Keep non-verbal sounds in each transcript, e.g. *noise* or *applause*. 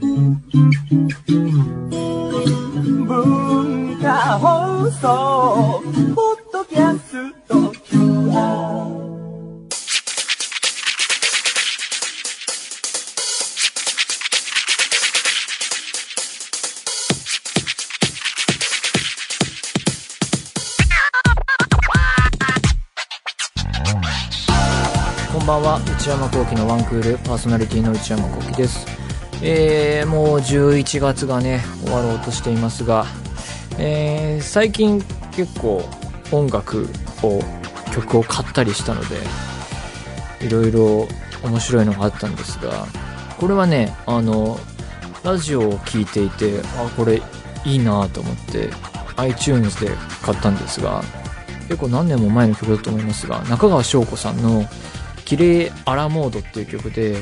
文化放送ポッドキャスト QR こんばんは。内山聖輝のワンクール。パーソナリティの内山聖輝です。えー、もう11月がね終わろうとしていますが、えー、最近結構音楽を曲を買ったりしたのでいろいろ面白いのがあったんですがこれはねあのラジオを聴いていてあこれいいなと思って iTunes で買ったんですが結構何年も前の曲だと思いますが中川翔子さんの「綺麗アラモード」っていう曲で、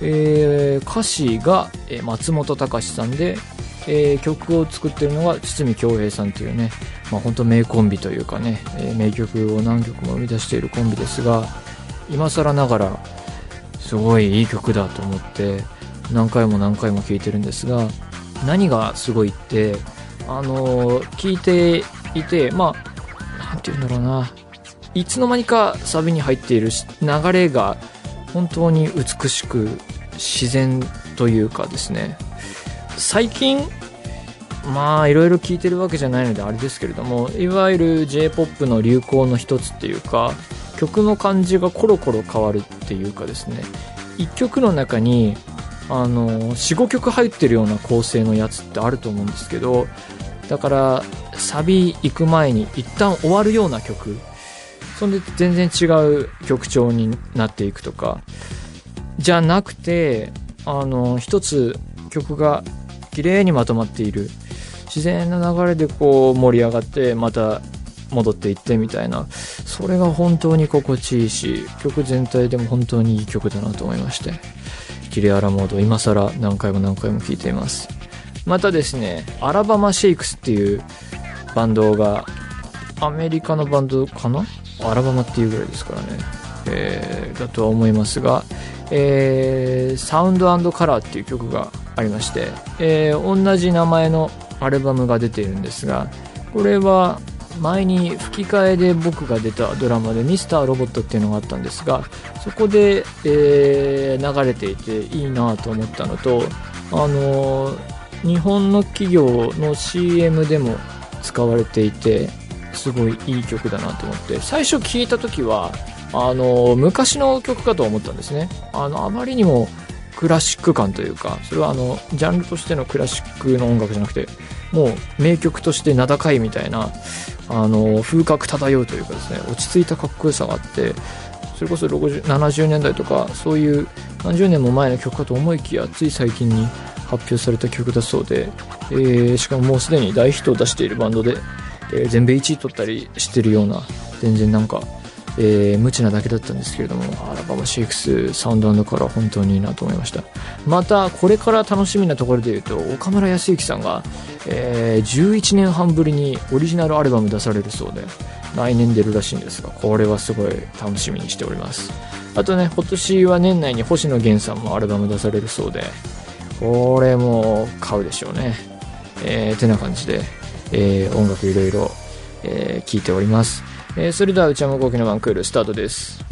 えー歌詞が松本隆さんで、えー曲を作ってるのが堤恭平さんっていうね、まあ、本当名コンビというかね、えー名曲を何曲も生み出しているコンビですが今更ながらすごいいい曲だと思って何回も何回も聴いてるんですが何がすごいってあの聴いていてまあなんて言うんだろうないつの間にかサビに入っているし流れが本当に美しく自然というかですね。最近まあいろいろ聞いてるわけじゃないのであれですけれどもいわゆる j p o p の流行の一つっていうか曲の感じがコロコロ変わるっていうかですね。1曲の中にあの45曲入ってるような構成のやつってあると思うんですけどだからサビ行く前に一旦終わるような曲そんで全然違う曲調になっていくとか。じゃなくてあの一つ曲が綺麗にまとまっている。自然な流れでこう盛り上がってまた戻っていってみたいな。それが本当に心地いいし曲全体でも本当にいい曲だなと思いまして。キレアラモード今更何回も何回も聴いています。またですねアラバマシェイクスっていうバンドがアメリカのバンドかな？アラバマっていうぐらいですからね、えーだとは思いますが、えーサウンドカラーっていう曲がありまして、えー同じ名前のアルバムが出ているんですがこれは前に吹き替えで僕が出たドラマで「ミスターロボット」っていうのがあったんですがそこで、えー流れていていいなと思ったのとあの日本の企業の CM でも使われていてすごいいい曲だなと思って。最初聴いた時はあの昔の曲かと思ったんですね。あのあまりにもクラシック感というかそれはあのジャンルとしてのクラシックの音楽じゃなくてもう名曲として名高いみたいなあの風格漂うというかですね落ち着いたかっこよさがあってそれこそ60 70年代とかそういう何十年も前の曲かと思いきやつい最近に発表された曲だそうで、えーしかももうすでに大ヒットを出しているバンドで、えー全米1位取ったりしてるような全然なんか、えー無知なだけだったんですけれどもアラバマシェイクスサウンドから本当にいいなと思いました。またこれから楽しみなところで言うと岡村康之さんが、えー11年半ぶりにオリジナルアルバム出されるそうで来年出るらしいんですがこれはすごい楽しみにしております。あとね今年は年内に星野源さんもアルバム出されるそうでこれも買うでしょうね。えー、てな感じで、えー音楽いろいろ、えー聞いております。えーそれでは内山昂輝のワンクールスタートです。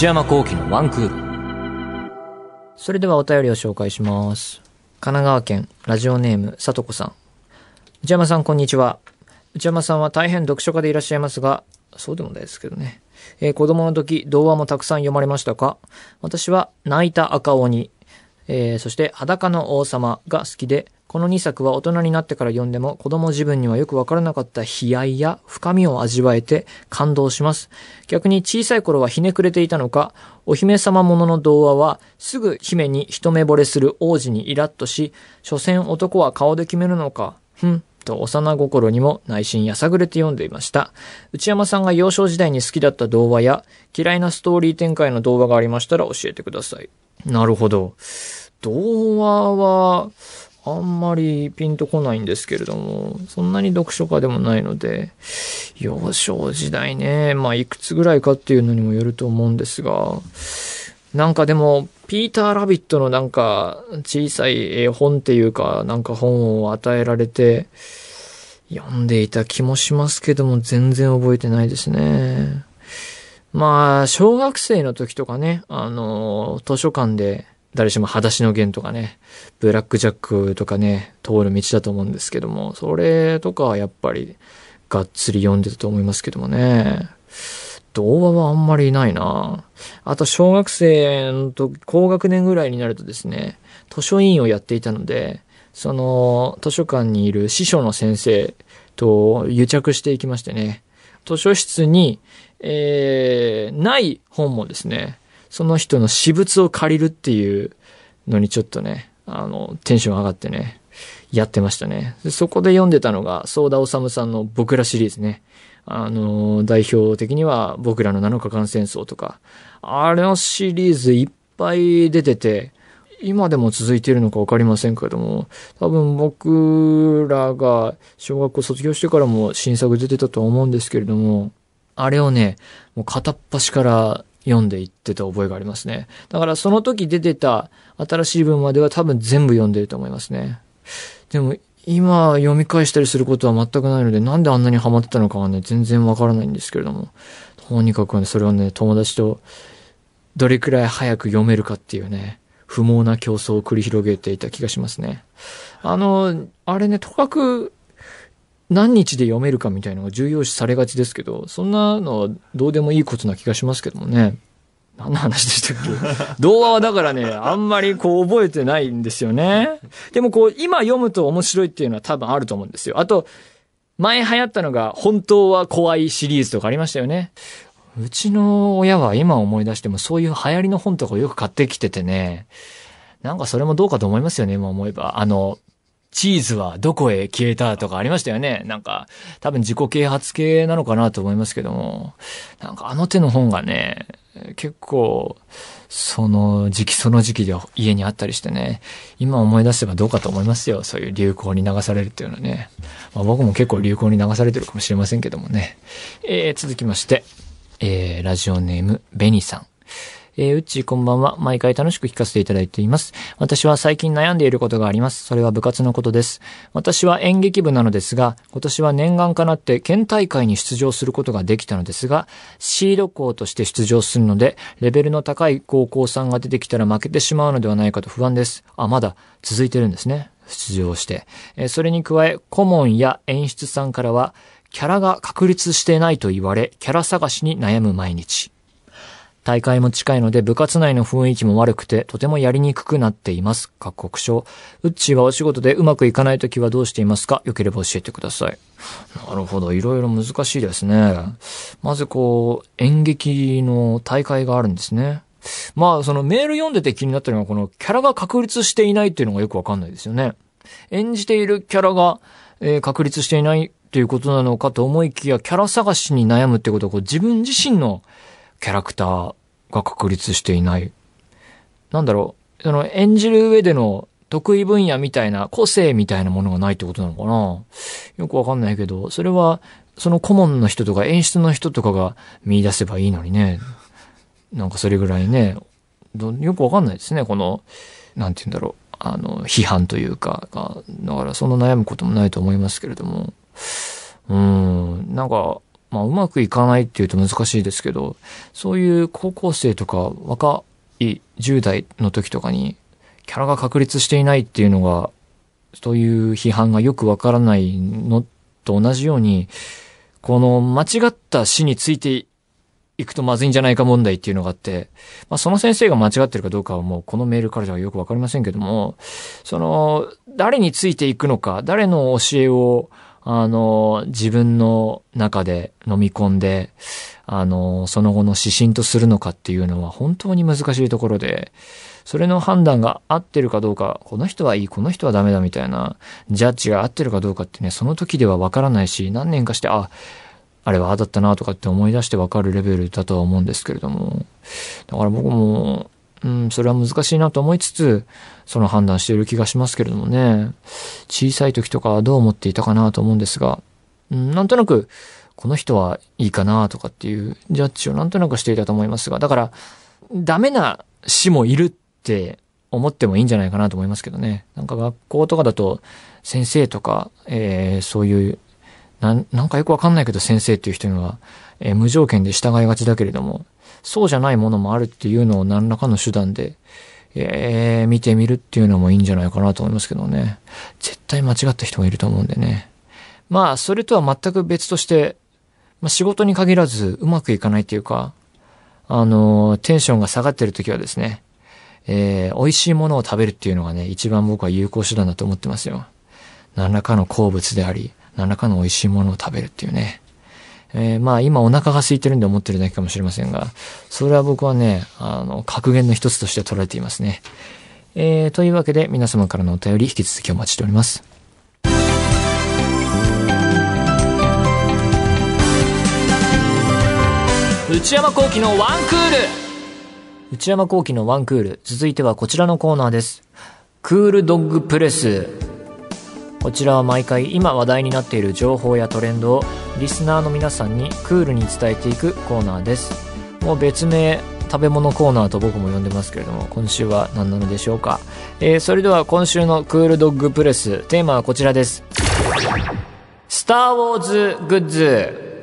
内山幸輝のワンクール。それではお便りを紹介します。神奈川県ラジオネームさとこさん。内山さんこんにちは。内山さんは大変読書家でいらっしゃいますが、そうでもないですけどね。えー子供の時、童話もたくさん読まれましたか？私は泣いた赤鬼、えーそして裸の王様が好きで、この2作は大人になってから読んでも子供自分にはよくわからなかった悲哀や深みを味わえて感動します。逆に小さい頃はひねくれていたのか、お姫様ものの童話はすぐ姫に一目惚れする王子にイラッとし、所詮男は顔で決めるのか、ふん、と幼心にも内心やさぐれて読んでいました。内山さんが幼少時代に好きだった童話や嫌いなストーリー展開の童話がありましたら教えてください。なるほど。童話は、あんまりピンとこないんですけれども、そんなに読書家でもないので、幼少時代ね、まあいくつぐらいかっていうのにもよると思うんですが、なんかでも、ピーター・ラビットのなんか小さい絵本っていうか、なんか本を与えられて、読んでいた気もしますけども、全然覚えてないですね。まあ、小学生の時とかね、あの、図書館で誰しも裸足の弦とかね、ブラックジャックとかね、通る道だと思うんですけども、それとかはやっぱり、がっつり読んでたと思いますけどもね。童話はあんまりいないなあと、小学生のと、高学年ぐらいになるとですね、図書委員をやっていたので、その、図書館にいる司書の先生と癒着していきましてね、図書室に、えー、ない本もですね、その人の私物を借りるっていうのにちょっとね、あの、テンション上がってね、やってましたね。そこで読んでたのが、ソーダオサムさんの僕らシリーズね。あの、代表的には僕らの7日間戦争とか、あれのシリーズいっぱい出てて、今でも続いているのかわかりませんけども、多分僕らが小学校卒業してからも新作出てたと思うんですけれども、あれをね、もう片っ端から読んでいってた覚えがありますね。だからその時出てた新しい文までは多分全部読んでると思いますね。でも今読み返したりすることは全くないので、なんであんなにハマってたのかはね、全然わからないんですけれども、とにかくね、それはね、友達とどれくらい早く読めるかっていうね、不毛な競争を繰り広げていた気がしますね。あの、あれね、とかく何日で読めるかみたいなのが重要視されがちですけど、そんなのはどうでもいいことな気がしますけどもね。何の話でしたっけ？童話はだからね、あんまりこう覚えてないんですよね。でもこう、今読むと面白いっていうのは多分あると思うんですよ。あと、前流行ったのが、本当は怖いシリーズとかありましたよね。うちの親は今思い出してもそういう流行りの本とかをよく買ってきててね、なんかそれもどうかと思いますよね、今思えば。あの、チーズはどこへ消えたとかありましたよね。なんか、多分自己啓発系なのかなと思いますけども、なんかあの手の本がね、結構、その時期その時期で家にあったりしてね、今思い出せばどうかと思いますよ。そういう流行に流されるっていうのはね。まあ、僕も結構流行に流されてるかもしれませんけどもね。えー、続きまして、えー、ラジオネーム、ベニさん。えー、うっちーこんばんは。毎回楽しく聞かせていただいています。私は最近悩んでいることがあります。それは部活のことです。私は演劇部なのですが、今年は念願かなって県大会に出場することができたのですが、シード校として出場するので、レベルの高い高校さんが出てきたら負けてしまうのではないかと不安です。あ、まだ続いてるんですね。出場して。えー、それに加え、顧問や演出さんからは、キャラが確立してないと言われ、キャラ探しに悩む毎日。大会も近いので部活内の雰囲気も悪くてとてもやりにくくなっています。各国章。うっちーはお仕事でうまくいかないときはどうしていますか？よければ教えてください。なるほど。いろいろ難しいですね。まずこう、演劇の大会があるんですね。まあ、そのメール読んでて気になったのはこのキャラが確立していないっていうのがよくわかんないですよね。演じているキャラが、えー、確立していないということなのかと思いきや、キャラ探しに悩むってことはこう自分自身のキャラクターが確立していない。なんだろう、その演じる上での得意分野みたいな、個性みたいなものがないってことなのかな。よくわかんないけど、それは、その顧問の人とか演出の人とかが見出せばいいのにね。なんかそれぐらいね、よくわかんないですね、この、なんて言うんだろう、あの、批判というか、だからその悩むこともないと思いますけれども、うん、なんか、まあ、うまくいかないっていうと難しいですけど、そういう高校生とか若い10代の時とかに、キャラが確立していないっていうのが、そういう批判がよくわからないのと同じように、この間違った死についていくとまずいんじゃないか問題っていうのがあって、まあその先生が間違ってるかどうかはもうこのメールからじゃよくわかりませんけども、その、誰についていくのか、誰の教えをあの、自分の中で飲み込んで、あの、その後の指針とするのかっていうのは本当に難しいところで、それの判断が合ってるかどうか、この人はいい、この人はダメだみたいな、ジャッジが合ってるかどうかってね、その時ではわからないし、何年かして、あ、あれはああだったなとかって思い出してわかるレベルだとは思うんですけれども、だから僕も、うん、それは難しいなと思いつつ、その判断している気がしますけれどもね。小さい時とかはどう思っていたかなと思うんですが、なんとなく、この人はいいかなとかっていうジャッジをなんとなくしていたと思いますが、だから、ダメな死もいるって思ってもいいんじゃないかなと思いますけどね。なんか学校とかだと、先生とか、えー、そういう、なん、なんかよくわかんないけど先生っていう人には、えー無条件で従いがちだけれども、そうじゃないものもあるっていうのを何らかの手段で、えー、見てみるっていうのもいいんじゃないかなと思いますけどね。絶対間違った人がいると思うんでね。まあ、それとは全く別として、まあ仕事に限らずうまくいかないっていうか、あのテンションが下がってる時はですね、えー、美味しいものを食べるっていうのがね、一番僕は有効手段だと思ってますよ。何らかの好物であり、何らかの美味しいものを食べるっていうね。えーまあ今お腹が空いてるんで思ってるだけかもしれませんが、それは僕はね、あの、格言の一つとして捉えていますね。えー、というわけで皆様からのお便り引き続きお待ちしております。内山幸喜のワンクール内山幸喜のワンクール。続いてはこちらのコーナーです。クールドッグプレス。こちらは毎回今話題になっている情報やトレンドをリスナーの皆さんにクールに伝えていくコーナーです。もう別名食べ物コーナーと僕も呼んでますけれども、今週は何なのでしょうか。えー、それでは今週のクールドッグプレス、テーマはこちらです。スター・ウォーズ・グッズ。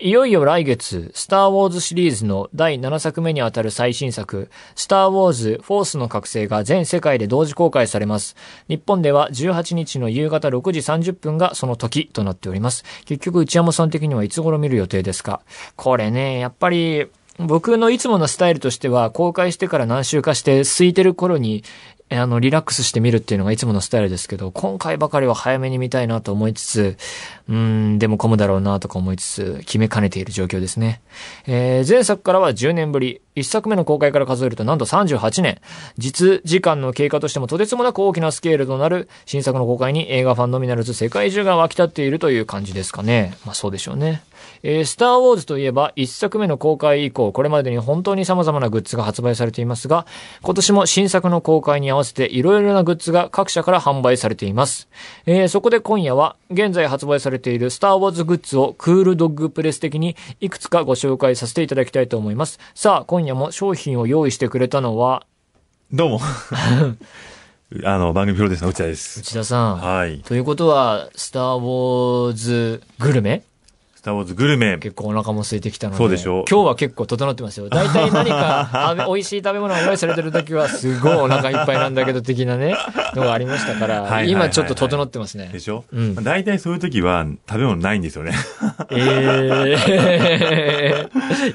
いよいよ来月、スター・ウォーズシリーズの第7作目にあたる最新作、スター・ウォーズ・フォースの覚醒が全世界で同時公開されます。日本では18日の夕方6時30分がその時となっております。結局、内山さん的にはいつ頃見る予定ですか？これね、やっぱり、僕のいつものスタイルとしては、公開してから何週かして、空いてる頃に、あの、リラックスして見るっていうのがいつものスタイルですけど、今回ばかりは早めに見たいなと思いつつ、うん、でも混むだろうなとか思いつつ、決めかねている状況ですね。えー前作からは10年ぶり、1作目の公開から数えるとなんと38年。実時間の経過としてもとてつもなく大きなスケールとなる新作の公開に映画ファンのみならず世界中が沸き立っているという感じですかね。まあそうでしょうね。えースター・ウォーズといえば、1作目の公開以降、これまでに本当に様々なグッズが発売されていますが、今年も新作の公開に合わせていろいろなグッズが各社から販売されています。えーそこで今夜は、現在発売されているスター・ウォーズグッズをクールドッグプレス的にいくつかご紹介させていただきたいと思います。さあ、今夜も商品を用意してくれたのは、どうも。*laughs* あの、番組プロデュースの内田です。内田さん。はい。ということは、スター・ウォーズグルメスターウォーズグルメ。結構お腹も空いてきたので。そうでしょ？う今日は結構整ってますよ。大体何か *laughs* 美味しい食べ物が用意されてる時はすごいお腹いっぱいなんだけど的なね、のがありましたから、はいはいはいはい今ちょっと整ってますねで。しょ？うんまあ大体そういう時は食べ物ないんですよね。ええ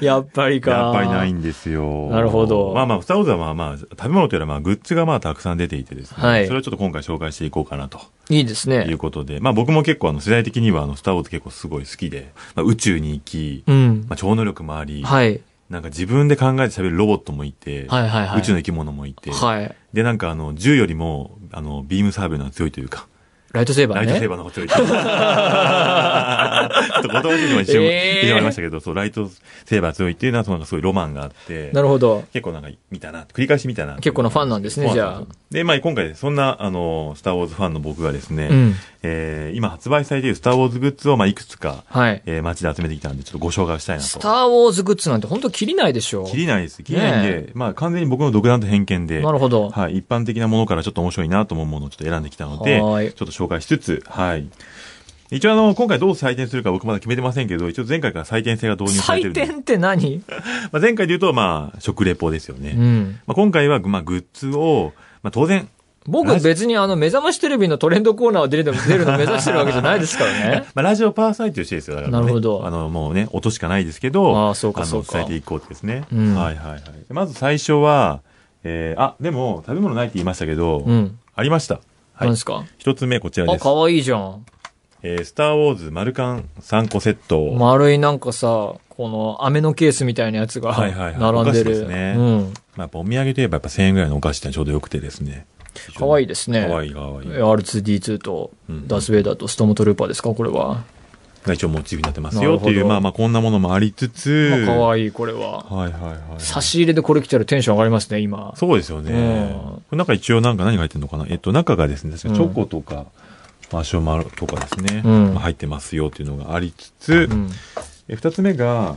ー、*laughs* やっぱりか。やっぱりないんですよ。なるほどまあまあ、スターウォーズはまあまあ、食べ物というよりはまあ、グッズがまあたくさん出ていてですね。はいそれをちょっと今回紹介していこうかなといいですいうね。ことで。まあ僕も結構あの世代的にはあの、スターウォーズ結構すごい好きで、まあ宇宙に行き、うん。まあ超能力もあり、はい。なんか自分で考えて喋るロボットもいて、はいはいはい。宇宙の生き物もいて、はい。でなんかあの、銃よりも、あの、ビームサーベルが強いというか、ライトセーバーね。ライトセーバーの方が強いというか。*laughs* ちょっと言葉的にも一瞬えー言ってまいりましたけど、そう、ライトセーバー強いっていうのは、そのなんかすごいロマンがあって、なるほど。結構なんか見たな、繰り返し見たな。結構なファンなんですねじゃあで、まあ今回そんな、あの、スターウォーズファンの僕がですね、うん。えー今発売されているスターウォーズグッズを、まあいくつか、はい。えー街で集めてきたんで、ちょっとご紹介したいなと。スター・ウォーズグッズなんて本当切りないでしょ。切りないです。切りないんで、ねまあ完全に僕の独断と偏見で、なるほど。はい、一般的なものからちょっと面白いなと思うものをちょっと選んできたので、はいちょっと紹介しつつ、はい。一応あの、今回どう採点するか僕まだ決めてませんけど、一応前回から採点制が導入されてる。採点って何？*laughs* まあ前回で言うと、まあ、食レポですよね。うん。まあ今回は、まあ、グッズを、まあ当然、僕別にあの、目覚ましテレビのトレンドコーナーを出るの出るの目指してるわけじゃないですからね。*laughs* まあラジオパーソナリティとしてですよ。だから、ね、なるほどあの、もうね、音しかないですけど、ああそうかのそうか伝えていこうですね。うんはいはいはい。まず最初は、えー、あ、でも、食べ物ないって言いましたけど、うん。ありました。はい何で。すか？一つ目こちらであ、す。かわいいじゃん。えー、スターウォーズマルカン3個セット。丸いなんかさ、この飴のケースみたいなやつがはいはいはい並んでお菓子る。ですねうん。まあ、やっぱお土産といえばやっぱ1000円ぐらいのお菓子ってちょうどよくてですね。かわいいですね。かわいいかわいい。R2D2 とうんダース・ベイダーとストームトルーパーですか？これは。が一応モチーフになってますよっていう、まあまあこんなものもありつつ、まあ、かわいい、これは。はいはいはい。差し入れでこれ来たらテンション上がりますね、今。そうですよね。うんこれ中一応なんか何が入ってるのかな？えっと、中がですね、チョコとか、マシュマロとかですね、うんまあ入ってますよっていうのがありつつ、うん。え二つ目が、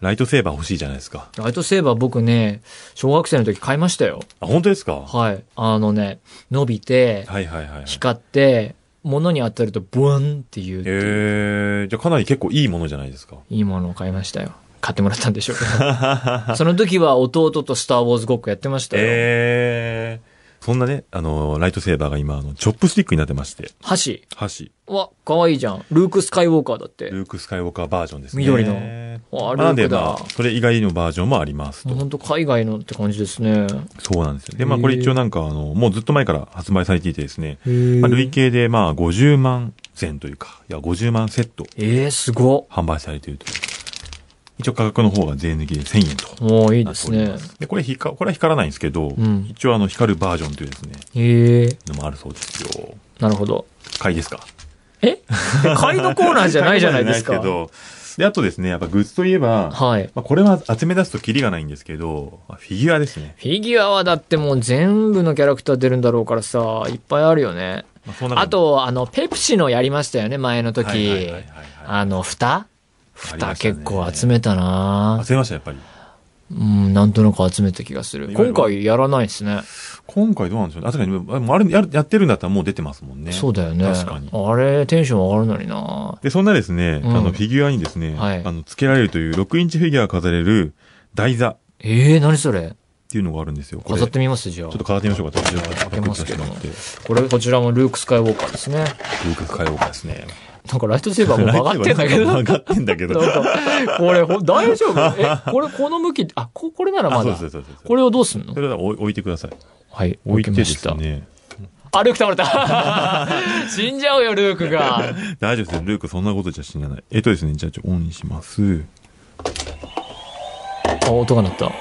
ライトセーバー欲しいじゃないですか。ライトセーバー僕ね、小学生の時買いましたよ。あ、本当ですか？ははい。あのね、伸びてい、はいはいはい。光って、物に当たるとブワンっていうっていうえー、じゃあかなり結構いいものじゃないですか。いいものを買いましたよ。買ってもらったんでしょうけど。*laughs* その時は弟とスターウォーズごっこやってましたよ。えー、そんなね、あの、ライトセーバーが今、あの、チョップスティックになってまして、箸。箸、わ、かわいいじゃん。ルーク・スカイウォーカーだって。ルーク・スカイウォーカーバージョンですね。緑のあなんで、ルークだまあ、それ以外のバージョンもありますと。ほんと海外のって感じですね。そうなんですよ。で、まあ、これ一応なんか、あの、もうずっと前から発売されていてですね、へまあ、累計でまあ、50万前というか、いや、50万セットえー、すご販売されているという。一応価格の方が税抜きで1000円と。もういいですねで、これ光、これは光らないんですけど、ん一応あの、光るバージョンというですね、へえのもあるそうですよ。なるほど。買いですか？え？買いのコーナーじゃないじゃないですか。*laughs* 買いですけど、で、あとですね、やっぱグッズといえば、はい。まあ、これは集め出すとキリがないんですけど、まあフィギュアですね。フィギュアはだってもう全部のキャラクター出るんだろうからさ、いっぱいあるよね。まあ、あ、と、あの、ペプシのやりましたよね、前の時。はいはいはいはいはいあの、蓋？蓋結構集めたな集めました、やっぱり。うん、なんとなく集めた気がする。今回やらないですね。今回どうなんでしょうね。あ確かに、あもうあれやるやってるんだったらもう出てますもんね。そうだよね。確かに。あれ、テンション上がるのになで、そんなですね、うんあの、フィギュアにですね、はいあの、付けられるという6インチフィギュアが飾れる台座っええー、何それ？ていうのがあるんですよ。飾ってみますじゃあちょっ。と飾ってみましょうか。ちょっと開けますけどこれ、こちらもルーク・スカイウォーカーですね。ルーク使いようかですね。なんかライトセーバーも曲がってんだけど。曲がってんだけど。これ、ほ大丈夫？*laughs* え、これ、この向き、あ、こ、これならまあ、そうそうです。これをどうすんの？それは置い置いてください。はい、置いてで。すね。あ、ルーク倒れた *laughs* 死んじゃうよ、ルークが。大丈夫です。ルークそんなことじゃ死なない。えっとですね、じゃあちょ、オンにします。あ、音が鳴った。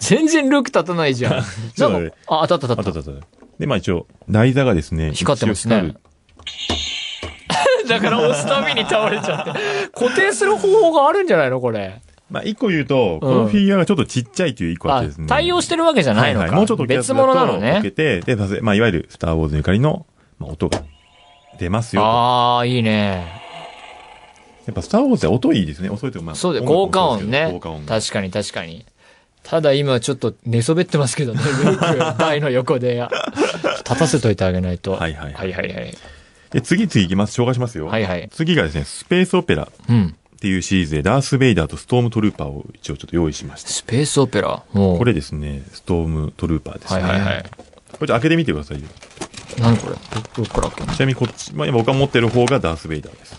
全然ルーク立たないじゃん。*laughs* なんか、あ、当たったあ当たった。ったあった。で、まあ一応、台座がですね、光ってますね。だから押すたびに倒れちゃって。*laughs* 固定する方法があるんじゃないのこれ。まあ一個言うと、このフィギュアがちょっとちっちゃいという一個あっあてですね。、対応してるわけじゃないのか。はいはいもうちょっと別物なのね置け。て、で、まあいわゆるスターウォーズゆかりの、まあ音が出ますよと。ああ、いいね。やっぱスターウォーズは音いいですね。音いとまあ。そうだよ、音効果音ね効果音。が確かに確かに。ただ今ちょっと寝そべってますけどね、ルーク台の横で。*laughs* 立たせといてあげないと。はいはいはいはいはい。で、次々いきます。紹介しますよ。はいはい。次がですね、スペースオペラっうん。ていうシリーズで、ダース・ベイダーとストームトルーパーを一応ちょっと用意しました。スペースオペラ。もう。これですね、ストームトルーパーですね。はいはいはい。これちょっと開けてみてくださいよ。何これ？どどっから開けるちなみにこっち、まあ、今僕が持ってる方がダース・ベイダーです。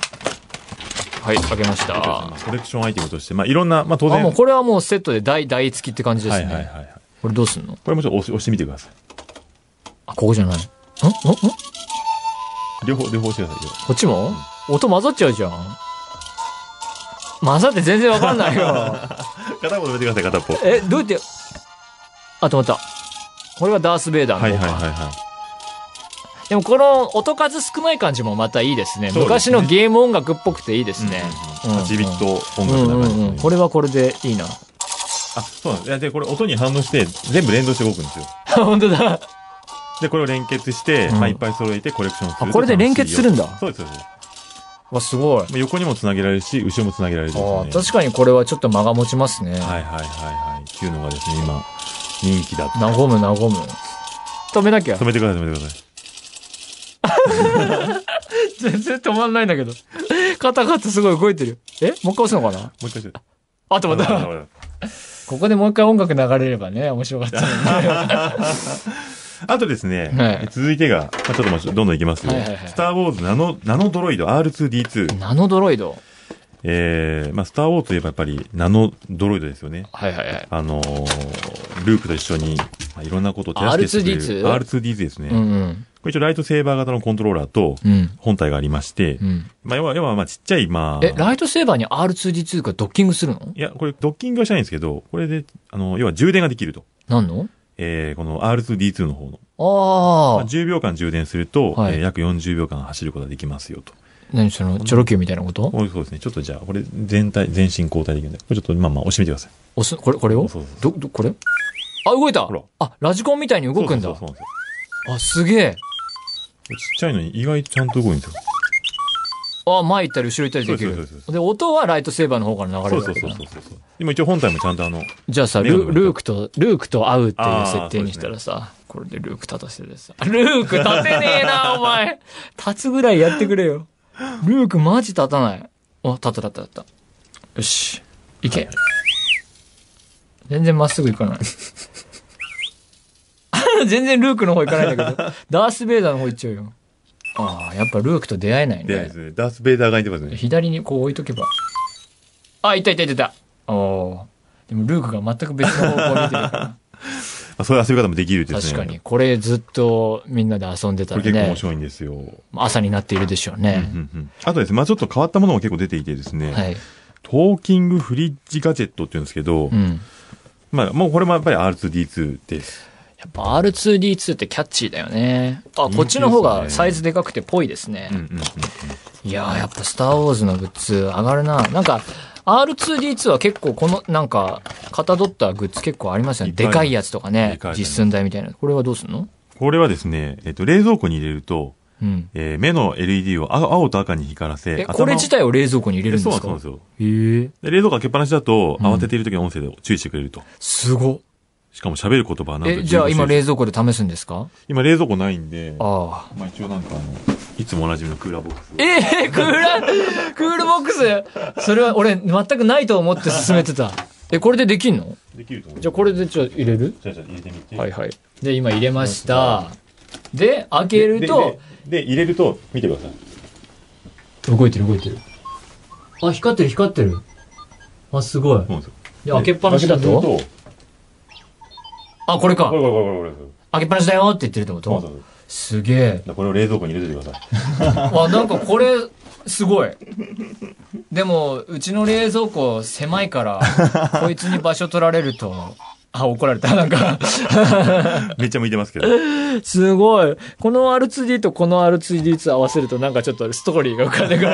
はい、開けました。まあコレクションアイテムとして、まあ、いろんな、まあ、当あ、然。もうこれはもうセットで台、台付きって感じですね。はいはいはいはい。これどうすんの？これもちょっと押し押してみてください。あ、ここじゃない。ん？ん？ん？両方、両方してくださいよ。こっちも？音混ざっちゃうじゃん。混ざって全然わかんないよ。*laughs* 片方止めてください、片方。え、どうやって、あ、止まった。これはダース・ベイダーはいの方か。はいはいはい。でもこの音数少ない感じもまたいいですね。すね昔のゲーム音楽っぽくていいですね。うんうんうん8ビット音うん楽流れてるうんうん。これはこれでいいな。あ、そうなんです。いやで、これ音に反応して、全部連動して動くんですよ。*laughs* 本当だ。で、これを連結して、うんまあ、いっぱい揃えてコレクションするこれで連結するんだそうです、そうです。わ、すごい。まあ横にもつなげられるし、後ろもつなげられるね。確かにこれはちょっと間が持ちますね。はいはいはいはい。っていうのがですね、今、人気だと。和む和む。止めなきゃ止。めてください、止めてください。*laughs* 全然止まんないんだけど。カタカタすごい動いてる。え？もう一回押すのかな？もう一回して。あ、止まった。ここでもう一回音楽流れればね、面白かった。*laughs* あとですね、はい続いてが、まあ、ちょっとまあどんどんいきますよ。はいはいはいスター・ウォーズナノ、ナノドロイド R2D2。ナノドロイド？えー、まあ、スター・ウォーズといえばやっぱりナノドロイドですよね。はいはいはい。あのー、ルークと一緒に、まあ、いろんなことを手助けしてくれる R2D2 R2D2 ですね。うんうん。これ一応ライトセーバー型のコントローラーとうん。本体がありまして、うん。まあ、要は、要はまあちっちゃい、まあ、え、ライトセーバーに R2D2 がドッキングするの？いや、これドッキングはしないんですけど、これで、あの、要は充電ができると。何の？えー、この R2D2 の方の。まああ、10秒間充電すると、はいえー約40秒間走ることができますよと。何その、チョロ Q みたいなこと？そうですね。ちょっとじゃあ、これ全体、全身交代できるんで、これちょっとまあまあ押してみてください。押す、これ、これを？そうそうど、ど、これ？あ、動いたあ、ラジコンみたいに動くんだそう。そうそうあ、すげえ。ちっちゃいのに意外とちゃんと動くんですよ。あ、前行ったり後ろ行ったりできるで、音はライトセーバーの方から流れそうそうそうそうそう。今一応本体もちゃんとあの、じゃあさ、ルルークと、ルークと会うっていう設定にしたらさ、これでルーク立たせてさ。ルーク立てねえな、*laughs* お前。立つぐらいやってくれよ。ルークマジ立たない。お、立った立った立った。よし。行け。全然まっすぐ行かない。*laughs* 全然ルークの方行かないんだけど、ダース・ベイダーの方行っちゃうよ。ああ、やっぱルークと出会えないねでです。ね、ダース・ベイダーがいてますね。左にこう置いとけば。あ、いたいたいたいた。おおー。でもルークが全く別の方向を見てるから。*laughs* まあそういう遊び方もできるですね。確かに。。これずっとみんなで遊んでたらねこれ結構面、白いんですよ。朝になっているでしょうね。うんうんあとですね、まあちょっと変わったものも結構出ていてですね、はい。トーキングフリッジガジェットって言うんですけど、うん。まあもうこれもやっぱり R2D2 です。やっぱ R2D2 ってキャッチーだよね。あ、こっちの方がサイズでかくてぽいですね。うんうんうん。いやー、やっぱスターウォーズのグッズ上がるな。なんか、R2D2 は結構この、なんか、かたどったグッズ結構ありますよね。でかいやつとかね。実寸大みたいな。これはどうすんの？これはですね、えっと、冷蔵庫に入れると、うん。えー目の LED を青青と赤に光らせ、え、これ自体を冷蔵庫に入れるんですか？そうなんですよ。へ冷蔵庫開けっぱなしだと、うん慌てている時の音声で注意してくれると。すご。しかも喋る言葉はなんとえ、じゃあ今15種類冷蔵庫で試すんですか？今冷蔵庫ないんで、ああ。まあ一応なんかあの、いつもおなじみのクーラーボックスを。えー、クーラー、クールボックス？それは俺全くないと思って進めてた。え、これでできんの？できると思う。じゃあこれでちょっと入れる？じゃあじゃあ入れてみて。はいはい。で、今入れました。で、開けると、で、でで入れると、見てください。動いてる動いてる。あ、光ってる光ってる。あ、すごい。そうなんですよ。で、開けっぱなしだと？あ、これかこ。れこれこれこれ。開けっぱなしだよって言ってるってこと？そうそうそう。すげえ。これを冷蔵庫に入れておいてください。あ、なんかこれ、すごい。でも、うちの冷蔵庫狭いから、*laughs* こいつに場所取られると、あ、怒られた。なんか、*laughs* めっちゃ向いてますけど。すごい。この R2D とこの R2D2 合わせるとなんかちょっとストーリーが浮かんでくる。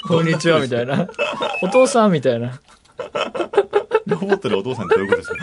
*laughs* こんにちは、みたいな。お父さん、みたいな。ロボットでお父さんってどういうことですか？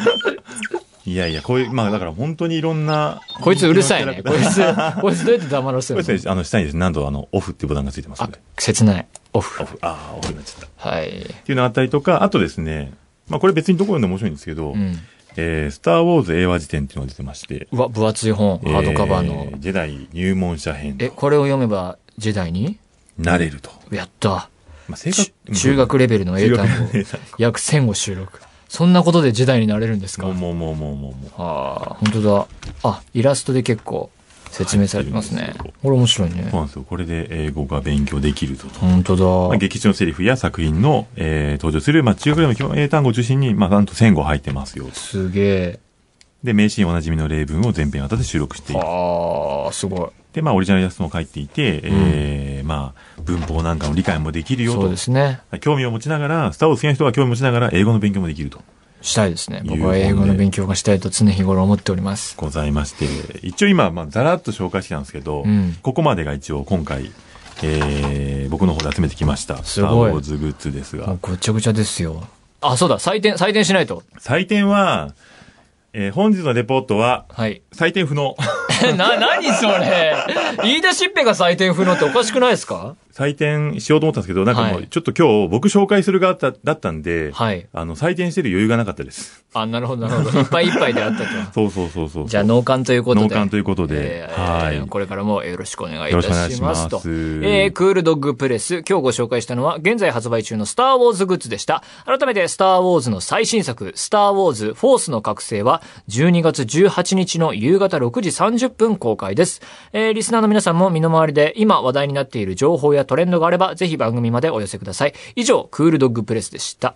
*laughs* いやいや、こういう、まあだから本当にいろんな。こいつうるさいね。こいこつ、*laughs* こいつどうやって黙らせるの？れですね、あの、下にですね、なんとあの、オフっていうボタンがついてますあので。、切ない。オフオ。フ、ああ、オフになっちゃった。っはい。ていうのがあったりとか、あとですね、まあこれ別にどこ読んでも面白いんですけど、うん。えー、スター・ウォーズ英和辞典っていうのが出てまして、うわ、分厚い本、ハードカバーのえ。ジェダイ入門者編え、これを読めば、時代に？なれると。やった。まあ、正ち確中学レベルの英単語約1000を収録。そんなことで時代になれるんですか？もうもうもうもうもうもう。ああ、本当だ。あ、イラストで結構説明されてますね。これ面白いねそう。なんですよ。これで英語が勉強できると。本当まあ、だ。劇中のセリフや作品の、えー登場する、まあ、中学レベルの英単語を中心に、まあ、なんと1000語入ってますよ。すげえ。で、名シーンおなじみの例文を全編型で収録している。ああ、すごい。で、まあ、オリジナルイラストも書いていて、えーまあ、文法なんかの理解もできるよそうとで。すね。興味を持ちながら、スターを好きな人が興味を持ちながら、英語の勉強もできると。したいですね。僕は英語の勉強がしたいと常日頃思っております。ございまして、一応今、まあ、ざらっと紹介してたんですけど、うんここまでが一応今回、えー僕の方で集めてきました。スター・ウォーズグッズですがもう。ごちゃごちゃですよ。あ、そうだ、採点、採点しないと。採点は、えー本日のレポートは、はい。採点不能。*laughs* な、何それ言い出しっぺが採点不能っておかしくないですか？採点しようと思ったんですけど、なんかもう、はいちょっと今日僕紹介する側だだったんで、はい。あの、採点してる余裕がなかったです。あ、なるほど、なるほど。いっぱいいっぱいであったと。*laughs* そうそうそうそう。じゃあ、農館ということで。農館ということでえーはいこれからもよろしくお願いいたしましますすと。えー、クールドッグプレス。今日ご紹介したのは、現在発売中のスターウォーズグッズでした。改めて、スターウォーズの最新作、スターウォーズフォースの覚醒は、12月18日の夕方6時30分公開です。えー、リスナーの皆さんも身の回りで今話題になっている情報やトレンドがあれば、ぜひ番組までお寄せください。以上、クールドッグプレスでした。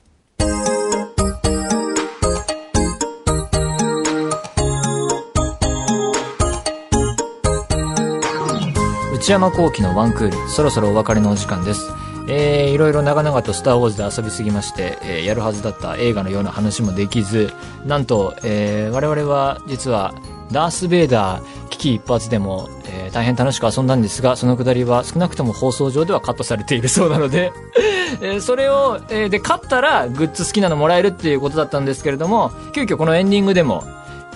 内山幸輝のワンクール、そろそろお別れのお時間です。えー、いろいろ長々とスターウォーズで遊びすぎまして、えーやるはずだった映画のような話もできず、なんと、えー我々は実はダース・ベイダー、聞危一髪でも、えー大変楽しく遊んだんですが、そのくだりは少なくとも放送上ではカットされているそうなので、*laughs* えーそれを、えーで、勝ったらグッズ好きなのもらえるっていうことだったんですけれども、急遽このエンディングでも、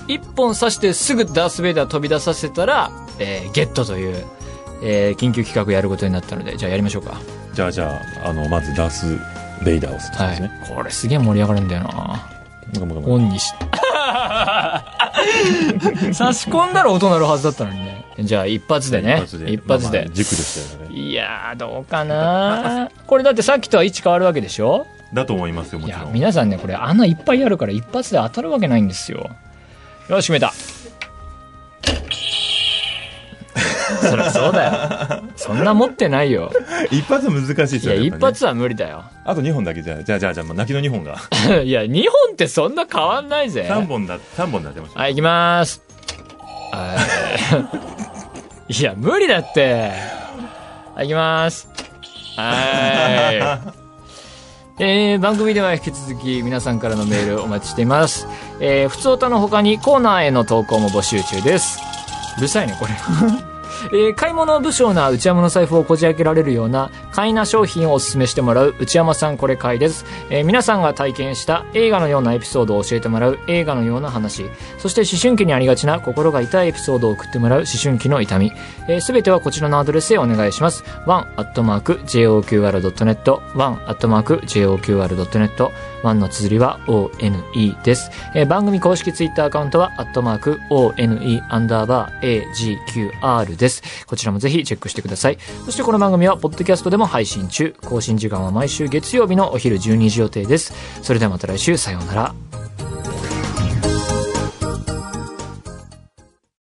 一本刺してすぐダース・ベイダー飛び出させたら、えーゲットという、えー緊急企画やることになったので、じゃあやりましょうか。じゃあ、じゃあ、あの、まずダース・ベイダーをするんはいですね。。これすげえ盛り上がるんだよなオンにし。*laughs* *laughs* 差し込んだら音鳴るはずだったのにね。じゃあ一発でね。一発で。一発でまあまあ。軸でしたよね。いやー、どうかなこれだってさっきとは位置変わるわけでしょ？だと思いますよ、もちろん。皆さんね、これ穴いっぱいあるから一発で当たるわけないんですよ。よし、決めた。そりゃそうだよ。そんな持ってないよ。*laughs* 一発は難しいですよいや、ね。一発は無理だよ。あと2本だけじゃあ、じゃあ、じゃあ、じゃあ、泣きの2本が。*laughs* いや、2本ってそんな変わんないぜ。3本だ、三本だってました。はい、行きまーす。はい。*laughs* いや、無理だって。はい、行きまーす。はい。えー、番組では引き続き皆さんからのメールお待ちしています。えー、普通歌の他にコーナーへの投稿も募集中です。うるさいね、これ。えー買い物不詳な内山の財布をこじ開けられるような買いな商品をお勧めしてもらう内山さんこれ買いです、えー皆さんが体験した映画のようなエピソードを教えてもらう映画のような話そして思春期にありがちな心が痛いエピソードを送ってもらう思春期の痛みすべ、てはこちらのアドレスへお願いします。one.joqr.net one.joqr.net one の綴りは one です。えー番組公式ツイッターアカウントは、アットマーク one アンダーバー agqr です。こちらもぜひチェックしてください。そしてこの番組は、ポッドキャストでもも配信中。更新時間は毎週月曜日のお昼12時予定です。それではまた来週、さようなら。